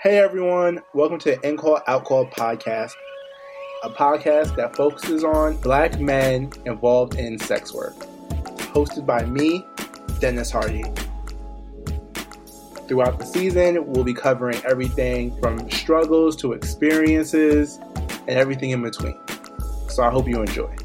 Hey everyone, welcome to the In Call Out Call podcast, a podcast that focuses on black men involved in sex work. Hosted by me, Dennis Hardy. Throughout the season, we'll be covering everything from struggles to experiences and everything in between. So I hope you enjoy.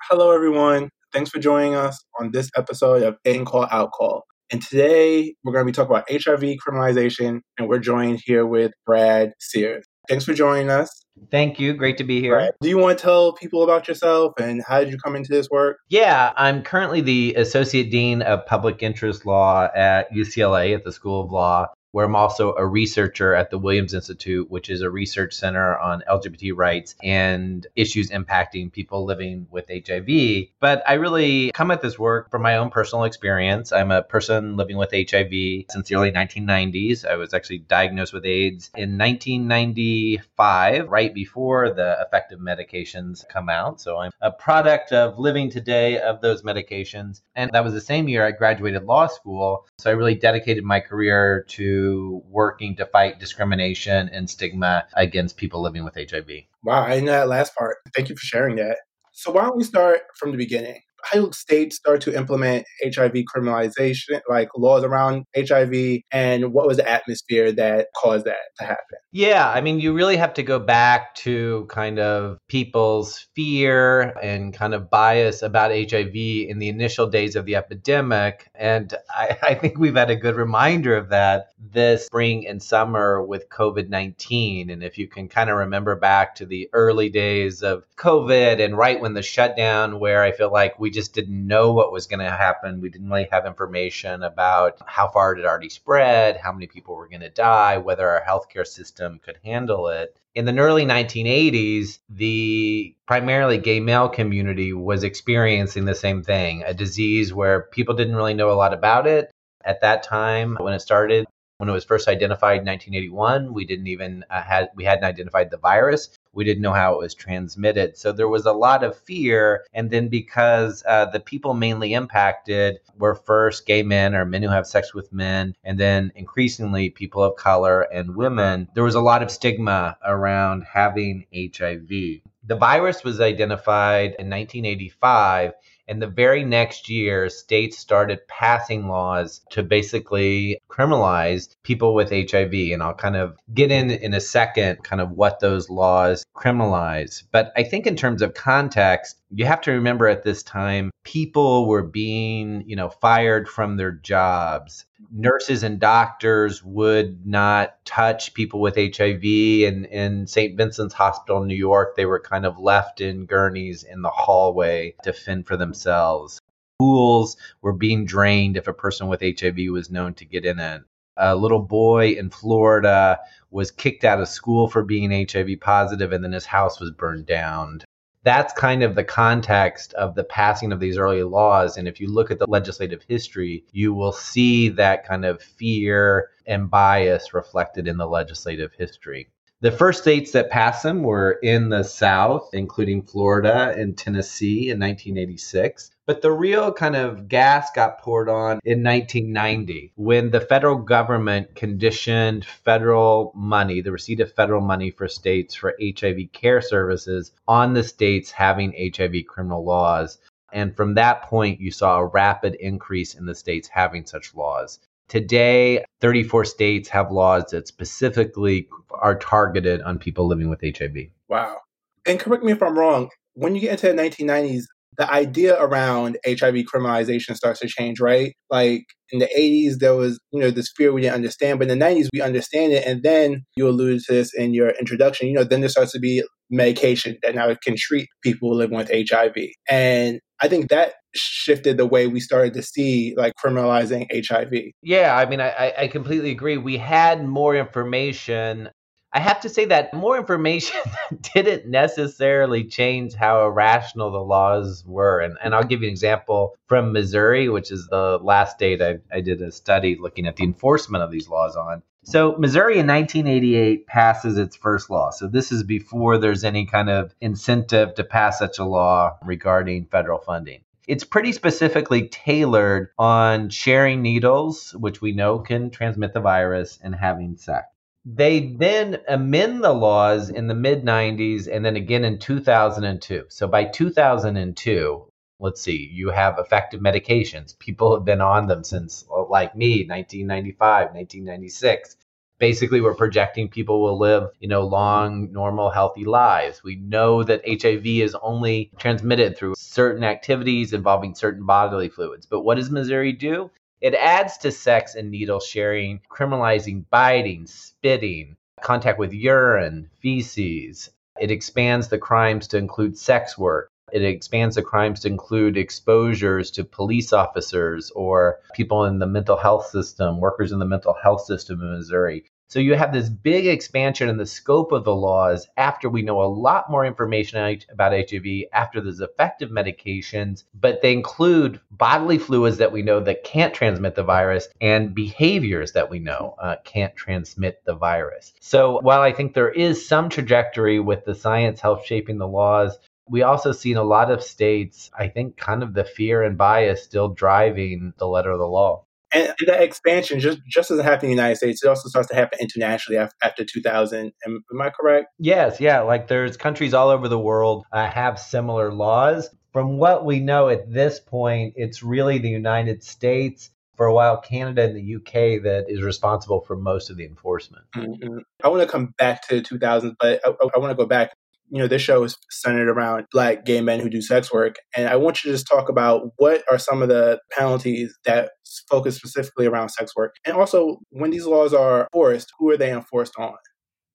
Hello, everyone. Thanks for joining us on this episode of In Call Out Call. And today we're going to be talking about HIV criminalization, and we're joined here with Brad Sears. Thanks for joining us. Thank you. Great to be here. Brad, do you want to tell people about yourself and how did you come into this work? Yeah, I'm currently the Associate Dean of Public Interest Law at UCLA at the School of Law where I'm also a researcher at the Williams Institute, which is a research center on LGBT rights and issues impacting people living with HIV. But I really come at this work from my own personal experience. I'm a person living with HIV since the early 1990s. I was actually diagnosed with AIDS in 1995, right before the effective medications come out. So I'm a product of living today of those medications. And that was the same year I graduated law school. So I really dedicated my career to working to fight discrimination and stigma against people living with HIV. Wow, I know that last part. Thank you for sharing that. So, why don't we start from the beginning? How states start to implement HIV criminalization, like laws around HIV, and what was the atmosphere that caused that to happen? Yeah, I mean, you really have to go back to kind of people's fear and kind of bias about HIV in the initial days of the epidemic. And I, I think we've had a good reminder of that this spring and summer with COVID 19. And if you can kind of remember back to the early days of COVID and right when the shutdown, where I feel like we just didn't know what was going to happen. We didn't really have information about how far it had already spread, how many people were going to die, whether our healthcare system could handle it. In the early 1980s, the primarily gay male community was experiencing the same thing a disease where people didn't really know a lot about it. At that time, when it started, when it was first identified in 1981, we didn't even uh, had we hadn't identified the virus. We didn't know how it was transmitted. So there was a lot of fear. And then because uh, the people mainly impacted were first gay men or men who have sex with men, and then increasingly people of color and women, there was a lot of stigma around having HIV. The virus was identified in 1985 and the very next year, states started passing laws to basically criminalize people with HIV. And I'll kind of get in in a second, kind of what those laws criminalize. But I think in terms of context, you have to remember at this time, people were being, you know, fired from their jobs. Nurses and doctors would not touch people with HIV. And in St. Vincent's Hospital in New York, they were kind of left in gurneys in the hallway to fend for themselves. Pools were being drained if a person with HIV was known to get in it. A little boy in Florida was kicked out of school for being HIV positive, and then his house was burned down that's kind of the context of the passing of these early laws. And if you look at the legislative history, you will see that kind of fear and bias reflected in the legislative history. The first states that passed them were in the South, including Florida and Tennessee in 1986. But the real kind of gas got poured on in 1990 when the federal government conditioned federal money, the receipt of federal money for states for HIV care services, on the states having HIV criminal laws. And from that point, you saw a rapid increase in the states having such laws. Today, 34 states have laws that specifically are targeted on people living with HIV. Wow. And correct me if I'm wrong, when you get into the 1990s, the idea around HIV criminalization starts to change, right? Like in the 80s, there was, you know, this fear we didn't understand, but in the 90s, we understand it. And then you alluded to this in your introduction, you know, then there starts to be medication that now can treat people living with HIV. And I think that shifted the way we started to see like criminalizing HIV. Yeah, I mean, I, I completely agree. We had more information. I have to say that more information didn't necessarily change how irrational the laws were. And, and I'll give you an example from Missouri, which is the last state I, I did a study looking at the enforcement of these laws on. So, Missouri in 1988 passes its first law. So, this is before there's any kind of incentive to pass such a law regarding federal funding. It's pretty specifically tailored on sharing needles, which we know can transmit the virus, and having sex. They then amend the laws in the mid 90s and then again in 2002. So by 2002, let's see, you have effective medications. People have been on them since, like me, 1995, 1996 basically we're projecting people will live you know long normal healthy lives. We know that hiv is only transmitted through certain activities involving certain bodily fluids. But what does missouri do? It adds to sex and needle sharing criminalizing biting spitting contact with urine feces. It expands the crimes to include sex work it expands the crimes to include exposures to police officers or people in the mental health system, workers in the mental health system in Missouri. So you have this big expansion in the scope of the laws after we know a lot more information about HIV, after there's effective medications, but they include bodily fluids that we know that can't transmit the virus and behaviors that we know uh, can't transmit the virus. So while I think there is some trajectory with the science help shaping the laws, we also see in a lot of states, I think, kind of the fear and bias still driving the letter of the law. And that expansion just just doesn't happen in the United States. It also starts to happen internationally after 2000. Am, am I correct? Yes, yeah. Like there's countries all over the world uh, have similar laws. From what we know at this point, it's really the United States for a while Canada and the UK that is responsible for most of the enforcement. Mm-hmm. I want to come back to 2000s, but I, I, want to go back you know, this show is centered around black gay men who do sex work. And I want you to just talk about what are some of the penalties that focus specifically around sex work. And also, when these laws are enforced, who are they enforced on?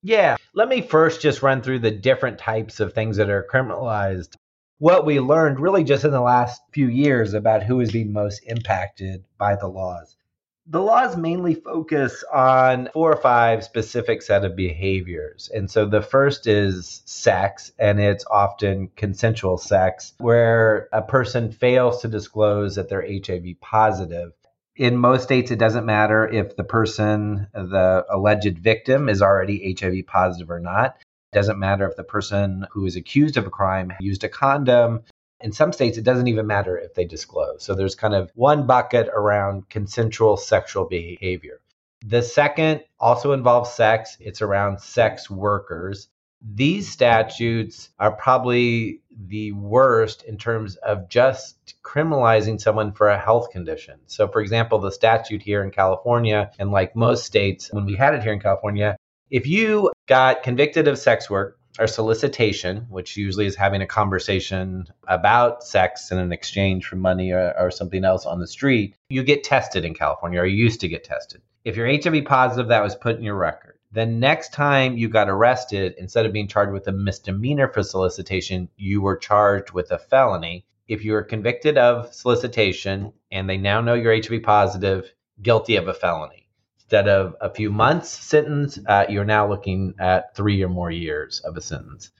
Yeah, let me first just run through the different types of things that are criminalized. What we learned really just in the last few years about who is being most impacted by the laws the laws mainly focus on four or five specific set of behaviors. And so the first is sex, and it's often consensual sex, where a person fails to disclose that they're HIV positive. In most states, it doesn't matter if the person, the alleged victim, is already HIV positive or not. It doesn't matter if the person who is accused of a crime used a condom in some states, it doesn't even matter if they disclose. So there's kind of one bucket around consensual sexual behavior. The second also involves sex, it's around sex workers. These statutes are probably the worst in terms of just criminalizing someone for a health condition. So, for example, the statute here in California, and like most states, when we had it here in California, if you got convicted of sex work, or solicitation, which usually is having a conversation about sex in an exchange for money or, or, something else on the street, you get tested in California, or you used to get tested. If you're HIV positive, that was put in your record. The next time you got arrested, instead of being charged with a misdemeanor for solicitation, you were charged with a felony. If you were convicted of solicitation and they now know you're HIV positive, guilty of a felony instead of a few months sentence, uh, you're now looking at three or more years of a sentence.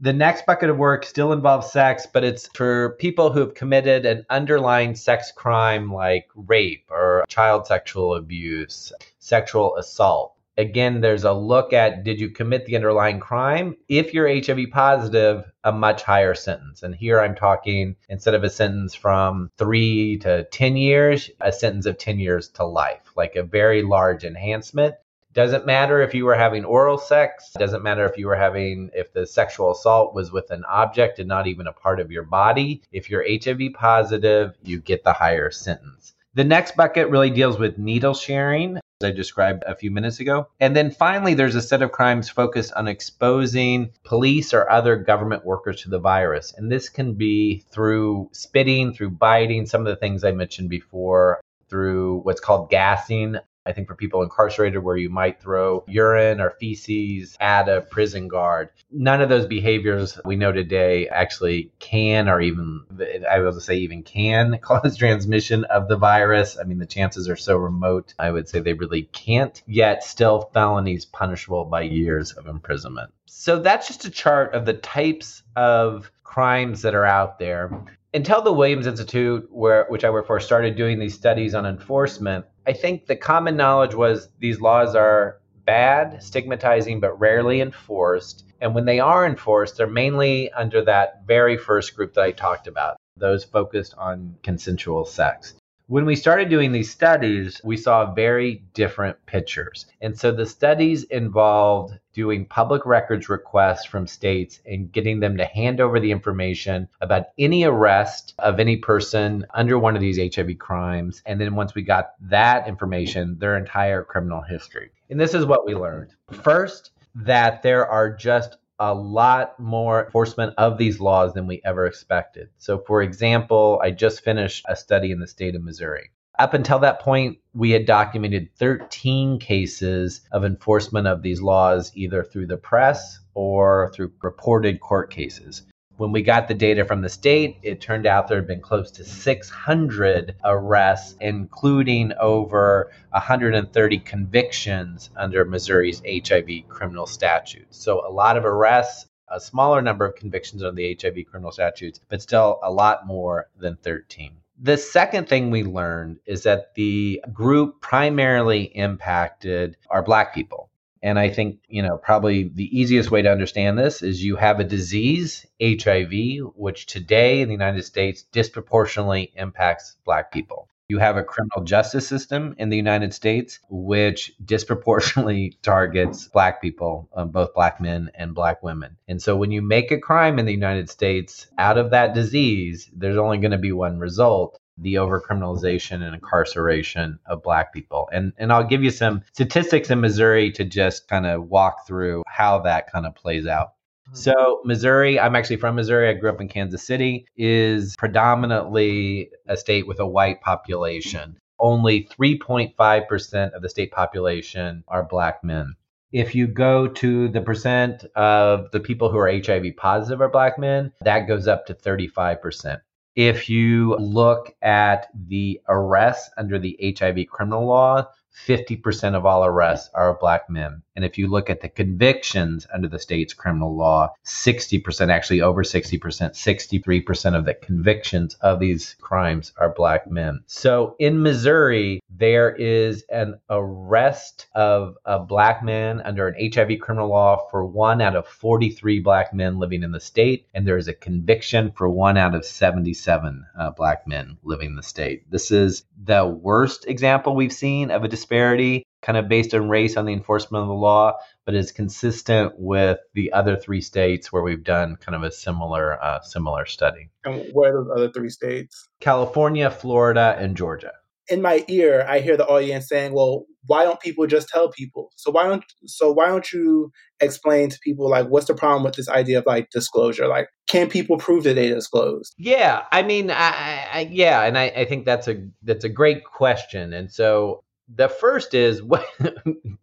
The next bucket of work still involves sex, but it's for people who have committed an underlying sex crime like rape or child sexual abuse, sexual assault again, there's a look at did you commit the underlying crime? If you're HIV positive, a much higher sentence. And here I'm talking instead of a sentence from three to 10 years, a sentence of 10 years to life, like a very large enhancement. Doesn't matter if you were having oral sex. Doesn't matter if you were having, if the sexual assault was with an object and not even a part of your body. If you're HIV positive, you get the higher sentence. The next bucket really deals with needle sharing. I described a few minutes ago. And then finally, there's a set of crimes focused on exposing police or other government workers to the virus. And this can be through spitting, through biting, some of the things I mentioned before, through what's called gassing. I think for people incarcerated, where you might throw urine or feces at a prison guard. None of those behaviors we know today actually can, or even, I will say, even can cause transmission of the virus. I mean, the chances are so remote, I would say they really can't, yet, still felonies punishable by years of imprisonment. So that's just a chart of the types of crimes that are out there until the Williams Institute, where which I work for, started doing these studies on enforcement, I think the common knowledge was these laws are bad, stigmatizing, but rarely enforced. And when they are enforced, they're mainly under that very first group that I talked about those focused on consensual sex. When we started doing these studies, we saw very different pictures. And so the studies involved doing public records requests from states and getting them to hand over the information about any arrest of any person under one of these HIV crimes. And then once we got that information, their entire criminal history. And this is what we learned. First, that there are just a lot more enforcement of these laws than we ever expected. So, for example, I just finished a study in the state of Missouri. Up until that point, we had documented 13 cases of enforcement of these laws, either through the press or through reported court cases. When we got the data from the state, it turned out there had been close to 600 arrests, including over 130 convictions under Missouri's HIV criminal statutes. So, a lot of arrests, a smaller number of convictions under the HIV criminal statutes, but still a lot more than 13. The second thing we learned is that the group primarily impacted are Black people. And I think, you know, probably the easiest way to understand this is you have a disease, HIV, which today in the United States disproportionately impacts Black people. You have a criminal justice system in the United States, which disproportionately targets Black people, um, both Black men and Black women. And so when you make a crime in the United States out of that disease, there's only going to be one result the overcriminalization and incarceration of black people. And and I'll give you some statistics in Missouri to just kind of walk through how that kind of plays out. Mm-hmm. So, Missouri, I'm actually from Missouri. I grew up in Kansas City, is predominantly a state with a white population. Only 3.5% of the state population are black men. If you go to the percent of the people who are HIV positive are black men, that goes up to 35%. If you look at the arrests under the HIV criminal law, 50% of all arrests are black men. And if you look at the convictions under the state's criminal law, 60%, actually over 60%, 63% of the convictions of these crimes are black men. So in Missouri, there is an arrest of a black man under an HIV criminal law for one out of 43 black men living in the state. And there is a conviction for one out of 77 uh, black men living in the state. This is the worst example we've seen of a disparity kind of based on race on the enforcement of the law, but is consistent with the other three states where we've done kind of a similar uh, similar study. And what are those other three states? California, Florida, and Georgia. In my ear, I hear the audience saying, "Well, why don't people just tell people? So why don't so why don't you explain to people like what's the problem with this idea of like disclosure? Like, can people prove that they disclosed? Yeah, I mean, I, I yeah, and I, I think that's a that's a great question, and so the first is what,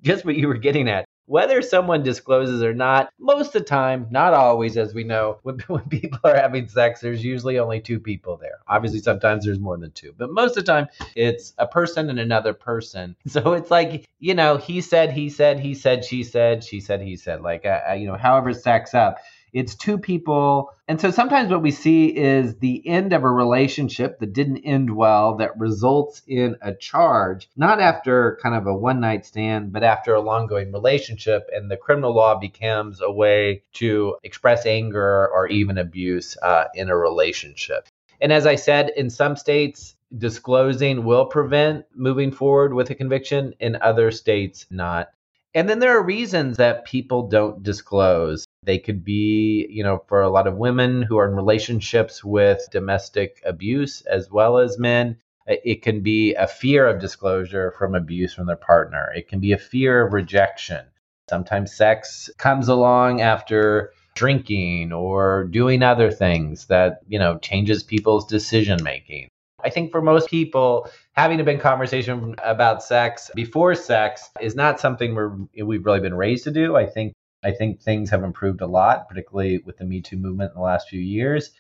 just what you were getting at. Whether someone discloses or not, most of the time, not always, as we know, when, when people are having sex, there's usually only two people there. Obviously, sometimes there's more than two, but most of the time, it's a person and another person. So it's like, you know, he said, he said, he said, she said, she said, he said, like, uh, uh you know, however stacks up it's two people. And so sometimes what we see is the end of a relationship that didn't end well that results in a charge, not after kind of a one night stand, but after a long going relationship. And the criminal law becomes a way to express anger or even abuse uh, in a relationship. And as I said, in some states, disclosing will prevent moving forward with a conviction, in other states, not. And then there are reasons that people don't disclose. They could be, you know, for a lot of women who are in relationships with domestic abuse as well as men. It can be a fear of disclosure from abuse from their partner. It can be a fear of rejection. Sometimes sex comes along after drinking or doing other things that, you know, changes people's decision making. I think for most people, having a big conversation about sex before sex is not something we're, we've really been raised to do. I think I think things have improved a lot, particularly with the Me Too movement in the last few years.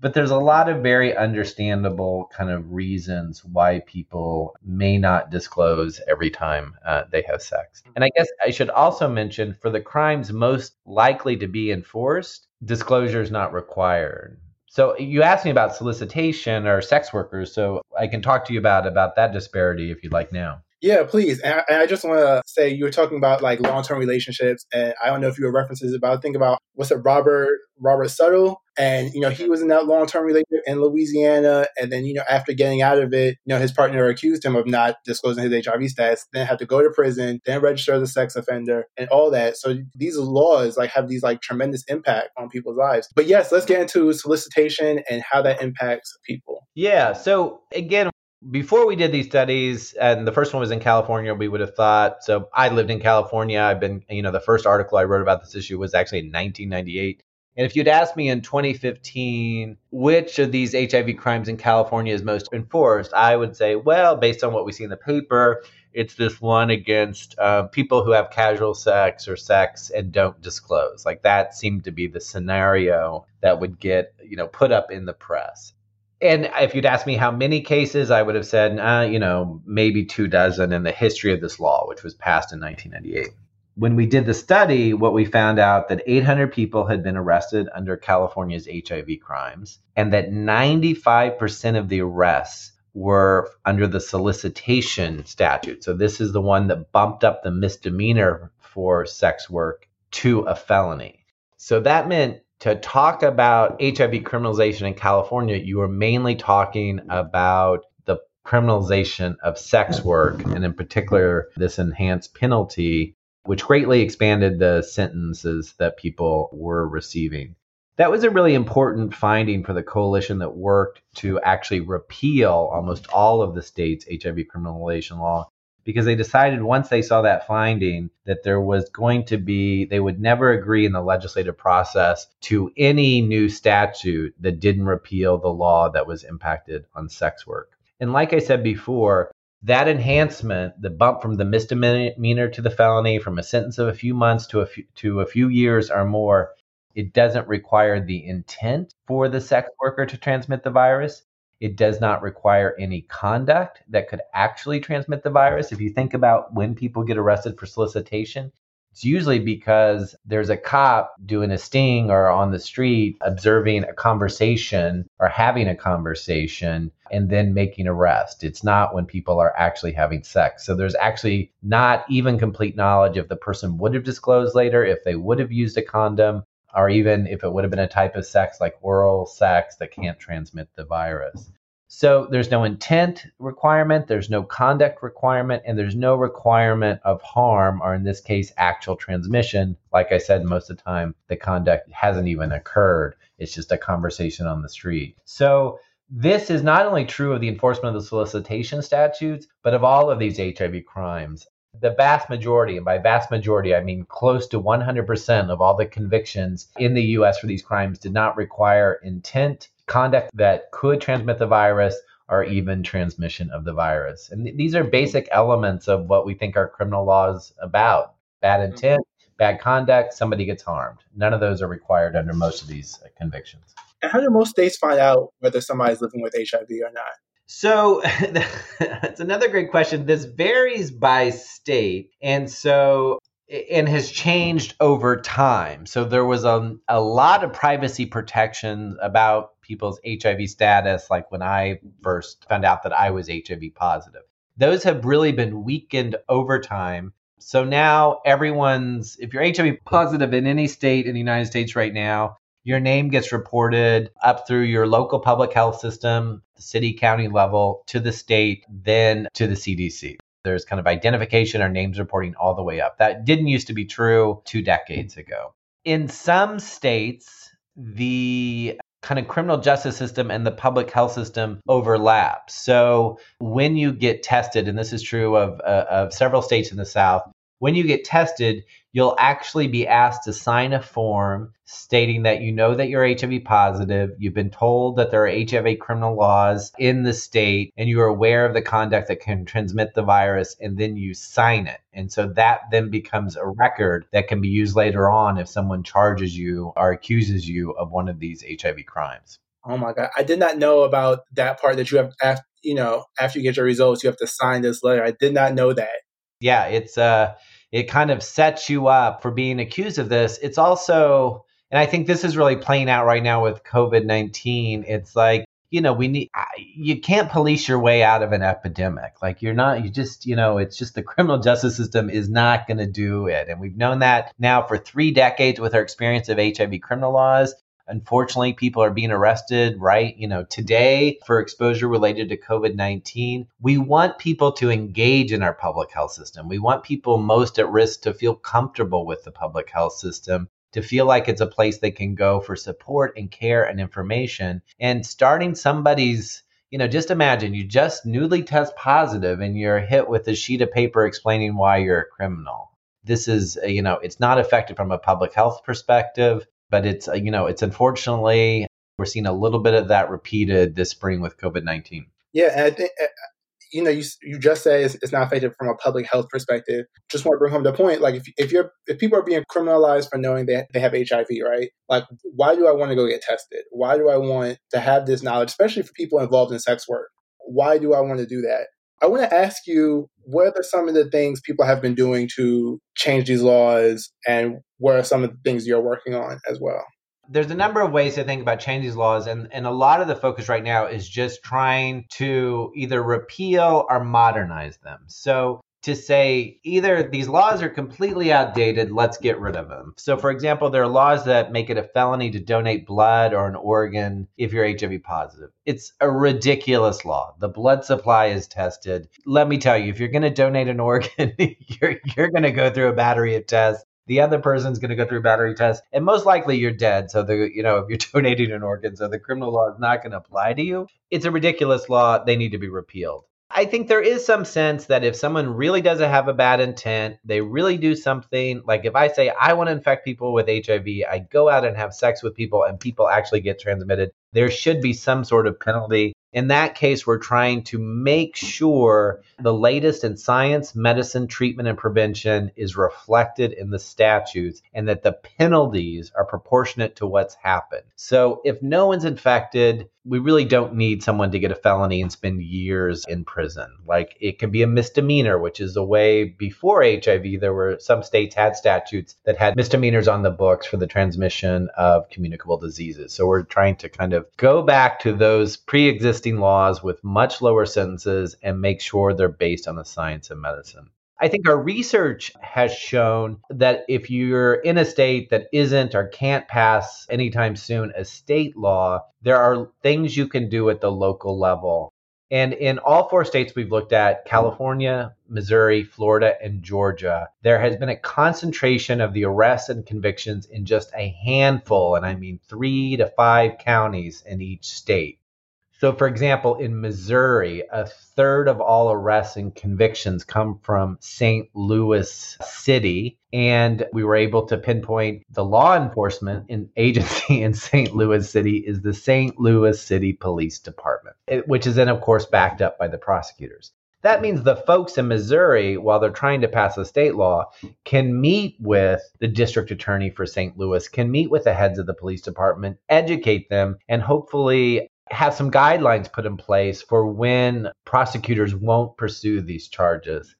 But there's a lot of very understandable kind of reasons why people may not disclose every time uh, they have sex. And I guess I should also mention for the crimes most likely to be enforced, disclosure is not required. So you asked me about solicitation or sex workers, so I can talk to you about about that disparity if you'd like now. Yeah, please. And I, and I just want to say you were talking about like long term relationships, and I don't know if you were references about think about what's it Robert Robert Suttle, and you know he was in that long term relationship in Louisiana, and then you know after getting out of it, you know his partner accused him of not disclosing his HIV status, then had to go to prison, then register as a sex offender, and all that. So these laws like have these like tremendous impact on people's lives. But yes, let's get into solicitation and how that impacts people. Yeah. So again, before we did these studies, and the first one was in California, we would have thought. So I lived in California. I've been, you know, the first article I wrote about this issue was actually in 1998. And if you'd asked me in 2015 which of these HIV crimes in California is most enforced, I would say, well, based on what we see in the paper, it's this one against uh, people who have casual sex or sex and don't disclose. Like that seemed to be the scenario that would get, you know, put up in the press and if you'd asked me how many cases, I would have said, uh, you know, maybe two dozen in the history of this law, which was passed in 1998. When we did the study, what we found out that 800 people had been arrested under California's HIV crimes, and that 95% of the arrests were under the solicitation statute. So this is the one that bumped up the misdemeanor for sex work to a felony. So that meant to talk about HIV criminalization in California, you were mainly talking about the criminalization of sex work, and in particular, this enhanced penalty, which greatly expanded the sentences that people were receiving. That was a really important finding for the coalition that worked to actually repeal almost all of the state's HIV criminalization law because they decided once they saw that finding that there was going to be, they would never agree in the legislative process to any new statute that didn't repeal the law that was impacted on sex work. And like I said before, that enhancement, the bump from the misdemeanor to the felony, from a sentence of a few months to a few, to a few years or more, it doesn't require the intent for the sex worker to transmit the virus. It does not require any conduct that could actually transmit the virus. If you think about when people get arrested for solicitation, it's usually because there's a cop doing a sting or on the street observing a conversation or having a conversation and then making arrest. It's not when people are actually having sex. So there's actually not even complete knowledge if the person would have disclosed later, if they would have used a condom, or even if it would have been a type of sex like oral sex that can't transmit the virus. So there's no intent requirement, there's no conduct requirement, and there's no requirement of harm, or in this case, actual transmission. Like I said, most of the time, the conduct hasn't even occurred. It's just a conversation on the street. So this is not only true of the enforcement of the solicitation statutes, but of all of these HIV crimes the vast majority, and by vast majority, I mean close to 100% of all the convictions in the US for these crimes did not require intent, conduct that could transmit the virus, or even transmission of the virus. And th- these are basic elements of what we think our criminal law is about bad mm-hmm. intent, bad conduct, somebody gets harmed. None of those are required under most of these uh, convictions. And how do most states find out whether somebody's living with HIV or not? So that's another great question. This varies by state. And so and has changed over time. So there was a, a lot of privacy protection about people's HIV status, like when I first found out that I was HIV positive. Those have really been weakened over time. So now everyone's, if you're HIV positive in any state in the United States right now, your name gets reported up through your local public health system, the city, county level, to the state, then to the CDC. There's kind of identification or names reporting all the way up. That didn't used to be true two decades ago. In some states, the kind of criminal justice system and the public health system overlap. So when you get tested, and this is true of, uh, of several states in the South, when you get tested, you'll actually be asked to sign a form stating that you know that you're HIV positive, you've been told that there are HIV criminal laws in the state, and you are aware of the conduct that can transmit the virus, and then you sign it. And so that then becomes a record that can be used later on if someone charges you or accuses you of one of these HIV crimes. Oh my God. I did not know about that part that you have, after, you know, after you get your results, you have to sign this letter. I did not know that. Yeah, it's, uh, it kind of sets you up for being accused of this. It's also, and I think this is really playing out right now with COVID 19. It's like you know, we need, you can't police your way out of an epidemic. Like you're not, you just, you know, it's just the criminal justice system is not going to do it. And we've known that now for three decades with our experience of HIV criminal laws. Unfortunately, people are being arrested, right? You know, today for exposure related to COVID 19. We want people to engage in our public health system. We want people most at risk to feel comfortable with the public health system to feel like it's a place they can go for support and care and information. And starting somebody's, you know, just imagine you just newly test positive and you're hit with a sheet of paper explaining why you're a criminal. This is, you know, it's not effective from a public health perspective but it's uh, you know it's unfortunately we're seeing a little bit of that repeated this spring with COVID nineteen. Yeah, and I think uh, you know you you just say it's, it's, not effective from a public health perspective. Just want to bring home the point, like if if you're if people are being criminalized for knowing that they have HIV, right? Like why do I want to go get tested? Why do I want to have this knowledge, especially for people involved in sex work? Why do I want to do that? I want to ask you what are some of the things people have been doing to change these laws, and what are some of the things you're working on as well? There's a number of ways to think about changing these laws, and, and a lot of the focus right now is just trying to either repeal or modernize them. So to say either these laws are completely outdated, let's get rid of them. So, for example, there are laws that make it a felony to donate blood or an organ if you're HIV positive. It's a ridiculous law. The blood supply is tested. Let me tell you, if you're going to donate an organ, you're, you're going to go through a battery of tests. The other person's going to go through a battery test, and most likely you're dead. So the you know if you're donating an organ, so the criminal law is not going to apply to you. It's a ridiculous law. They need to be repealed. I think there is some sense that if someone really doesn't have a bad intent, they really do something like if I say I want to infect people with HIV, I go out and have sex with people and people actually get transmitted, there should be some sort of penalty in that case, we're trying to make sure the latest in science, medicine, treatment, and prevention is reflected in the statutes and that the penalties are proportionate to what's happened. So if no one's infected, we really don't need someone to get a felony and spend years in prison. Like it can be a misdemeanor, which is a way before HIV, there were some states had statutes that had misdemeanors on the books for the transmission of communicable diseases. So we're trying to kind of go back to those pre existing existing laws with much lower sentences and make sure they're based on the science of medicine. I think our research has shown that if you're in a state that isn't or can't pass anytime soon a state law, there are things you can do at the local level and in all four states we've looked at California, Missouri, Florida, and Georgia there has been a concentration of the arrests and convictions in just a handful, and I mean three to five counties in each state. So, for example, in Missouri, a third of all arrests and convictions come from St. Louis City. And we were able to pinpoint the law enforcement in agency in St. Louis City is the St. Louis City Police Department, which is then, of course, backed up by the prosecutors. That means the folks in Missouri, while they're trying to pass a state law, can meet with the district attorney for St. Louis, can meet with the heads of the police department, educate them, and hopefully have some guidelines put in place for when prosecutors won't pursue these charges.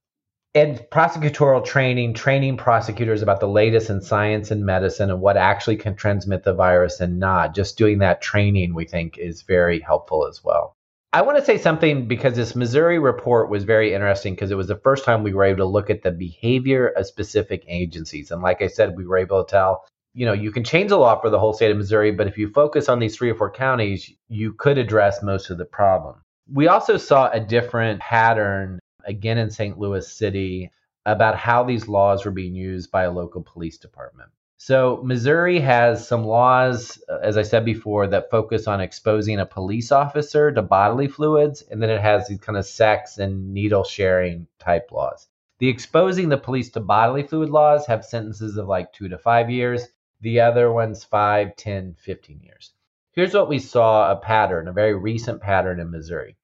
And prosecutorial training, training prosecutors about the latest in science and medicine and what actually can transmit the virus and not. Just doing that training, we think, is very helpful as well. I want to say something because this Missouri report was very interesting because it was the first time we were able to look at the behavior of specific agencies. And like I said, we were able to tell you know, you can change the law for the whole state of Missouri, but if you focus on these three or four counties, you could address most of the problem. We also saw a different pattern again in St. Louis City about how these laws were being used by a local police department. So, Missouri has some laws, uh, as I said before, that focus on exposing a police officer to bodily fluids, and then it has these kind of sex and needle sharing type laws. The exposing the police to bodily fluid laws have sentences of like two to five years. The other one's 5, 10, 15 years. Here's what we saw a pattern, a very recent pattern in Missouri.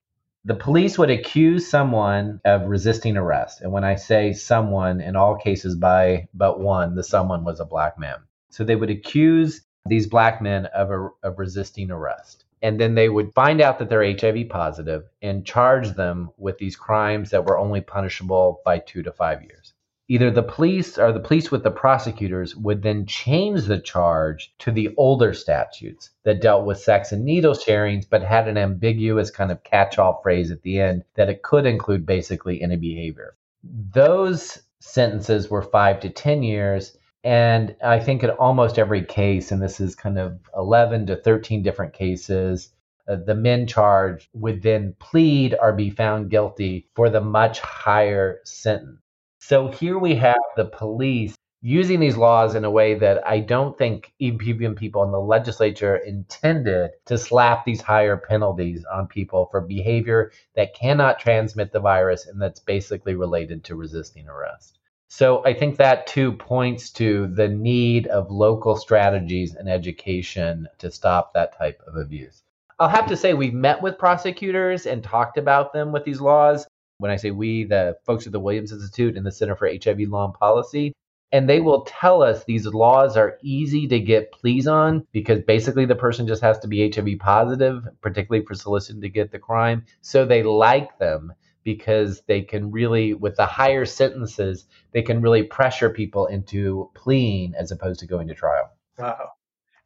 The police would accuse someone of resisting arrest. And when I say someone, in all cases by but one, the someone was a black man. So they would accuse these black men of, a, of resisting arrest. And then they would find out that they're HIV positive and charge them with these crimes that were only punishable by two to five years. Either the police or the police with the prosecutors would then change the charge to the older statutes that dealt with sex and needle sharings, but had an ambiguous kind of catch all phrase at the end that it could include basically any behavior. Those sentences were five to 10 years. And I think in almost every case, and this is kind of 11 to 13 different cases, uh, the men charged would then plead or be found guilty for the much higher sentence. So here we have the police using these laws in a way that I don't think even people in the legislature intended to slap these higher penalties on people for behavior that cannot transmit the virus and that's basically related to resisting arrest. So I think that too points to the need of local strategies and education to stop that type of abuse. I'll have to say we've met with prosecutors and talked about them with these laws. When I say we, the folks at the Williams Institute and the Center for HIV Law and Policy, and they will tell us these laws are easy to get pleas on because basically the person just has to be HIV positive, particularly for soliciting to get the crime. So they like them because they can really, with the higher sentences, they can really pressure people into pleading as opposed to going to trial. Wow.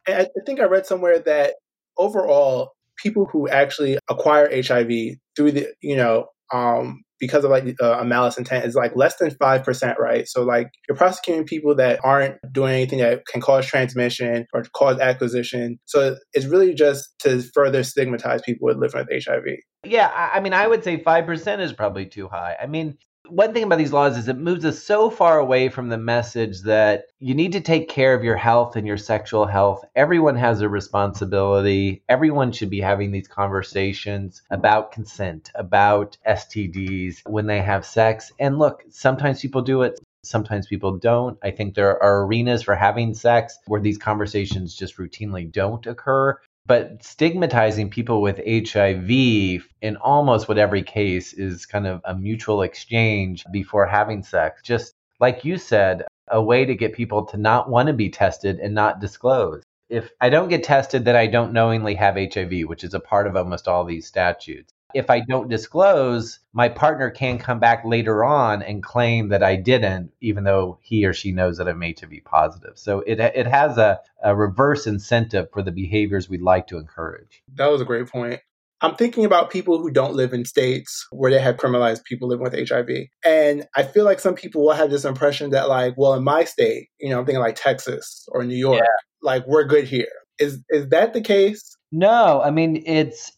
And I think I read somewhere that overall, people who actually acquire HIV through the, you know, um, because of like uh, a malice intent is like less than 5%, right? So like you're prosecuting people that aren't doing anything that can cause transmission or cause acquisition. So it's really just to further stigmatize people with living with HIV. Yeah, I mean, I would say 5% is probably too high. I mean, one thing about these laws is it moves us so far away from the message that you need to take care of your health and your sexual health. Everyone has a responsibility. Everyone should be having these conversations about consent, about STDs when they have sex. And look, sometimes people do it, Sometimes people don't. I think there are arenas for having sex where these conversations just routinely don't occur. But stigmatizing people with HIV in almost what every case is kind of a mutual exchange before having sex. Just like you said, a way to get people to not want to be tested and not disclose. If I don't get tested, then I don't knowingly have HIV, which is a part of almost all these statutes if I don't disclose, my partner can come back later on and claim that I didn't, even though he or she knows that I'm HIV positive. So it it has a, a reverse incentive for the behaviors we'd like to encourage. That was a great point. I'm thinking about people who don't live in states where they have criminalized people living with HIV. And I feel like some people will have this impression that, like, well, in my state, you know, I'm thinking like Texas or New York, yeah. like, we're good here. Is is that the case? No, I mean it's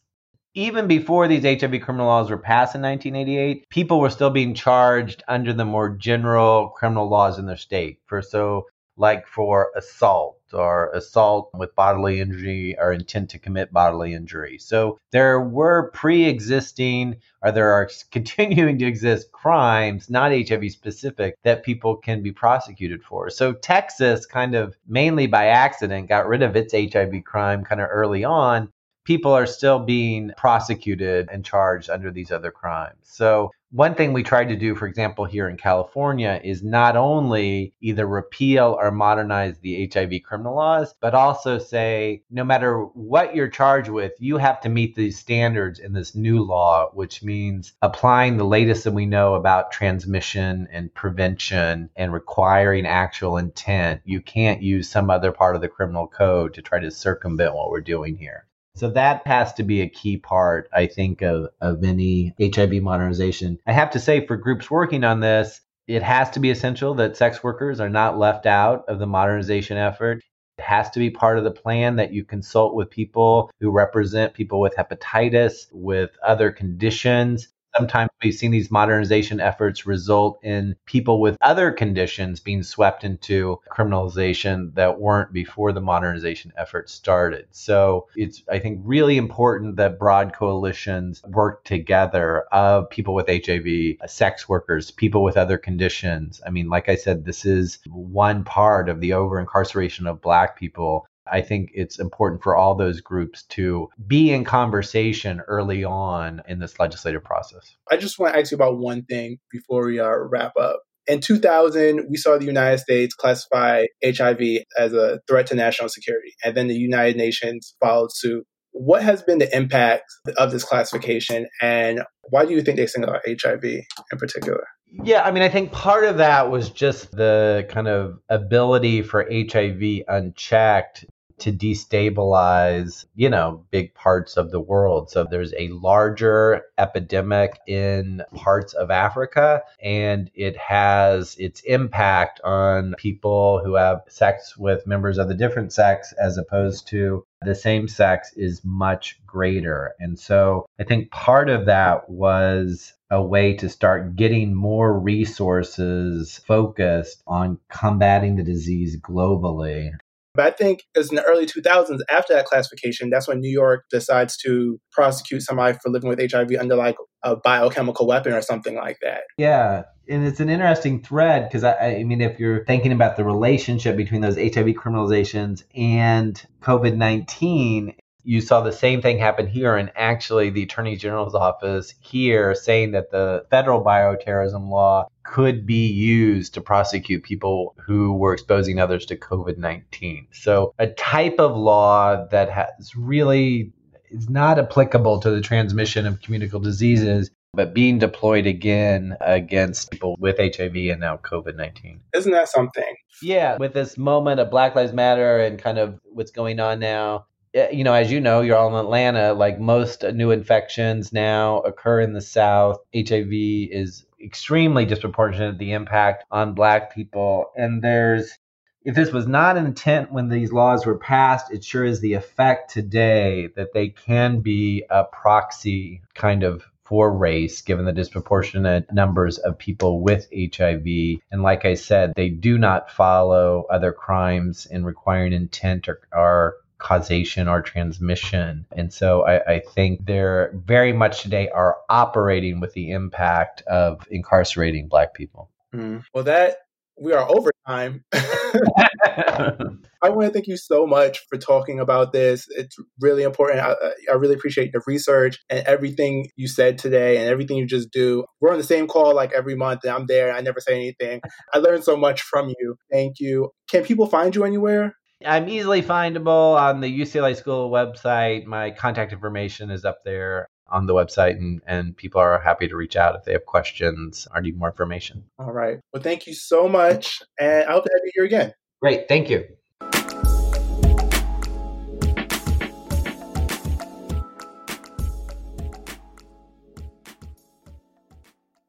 even before these HIV criminal laws were passed in 1988, people were still being charged under the more general criminal laws in their state. For so, like for assault or assault with bodily injury or intent to commit bodily injury. So there were pre existing or there are continuing to exist crimes, not HIV specific, that people can be prosecuted for. So Texas kind of mainly by accident got rid of its HIV crime kind of early on people are still being prosecuted and charged under these other crimes. So, one thing we tried to do, for example, here in California, is not only either repeal or modernize the HIV criminal laws, but also say no matter what you're charged with, you have to meet these standards in this new law, which means applying the latest that we know about transmission and prevention and requiring actual intent. You can't use some other part of the criminal code to try to circumvent what we're doing here. So that has to be a key part, I think, of, of any HIV modernization. I have to say, for groups working on this, it has to be essential that sex workers are not left out of the modernization effort. It has to be part of the plan that you consult with people who represent people with hepatitis, with other conditions, sometimes we've seen these modernization efforts result in people with other conditions being swept into criminalization that weren't before the modernization effort started. So it's, I think, really important that broad coalitions work together of people with HIV, uh, sex workers, people with other conditions. I mean, like I said, this is one part of the over incarceration of Black people I think it's important for all those groups to be in conversation early on in this legislative process. I just want to ask you about one thing before we uh, wrap up. In 2000, we saw the United States classify HIV as a threat to national security, and then the United Nations followed suit. What has been the impact of this classification, and why do you think they single out HIV in particular? Yeah, I mean, I think part of that was just the kind of ability for HIV unchecked to destabilize, you know, big parts of the world. So there's a larger epidemic in parts of Africa, and it has its impact on people who have sex with members of the different sex as opposed to the same sex is much greater. And so I think part of that was a way to start getting more resources focused on combating the disease globally. But I think it's in the early 2000s, after that classification, that's when New York decides to prosecute somebody for living with HIV under like a biochemical weapon or something like that. Yeah. And it's an interesting thread because I, I mean, if you're thinking about the relationship between those HIV criminalizations and COVID 19, you saw the same thing happen here. And actually, the Attorney General's office here saying that the federal bioterrorism law could be used to prosecute people who were exposing others to COVID 19. So, a type of law that has really is not applicable to the transmission of communicable diseases but being deployed again against people with HIV and now COVID 19. Isn't that something? Yeah, with this moment of Black Lives Matter and kind of what's going on now, Uh, you know, as you know, you're all in Atlanta, like most new infections now occur in the South. HIV is extremely disproportionate, the impact on Black people. And there's, if this was not intent when these laws were passed, it sure is the effect today that they can be a proxy kind of for race, given the disproportionate numbers of people with HIV. And like I said, they do not follow other crimes in requiring intent or, or causation or transmission. And so I, I, think they're very much today are operating with the impact of incarcerating Black people. Mm. Well, that we are over time. I want to thank you so much for talking about this. It's really important. I, I, really appreciate the research and everything you said today and everything you just do. We're on the same call like every month, and I'm there. I never say anything. I learned so much from you. Thank you. Can people find you anywhere? I'm easily findable on the UCLA School website. My contact information is up there on the website, and, and people are happy to reach out if they have questions or need more information. All right. Well, thank you so much. And I hope to have you here again. Great. Thank you.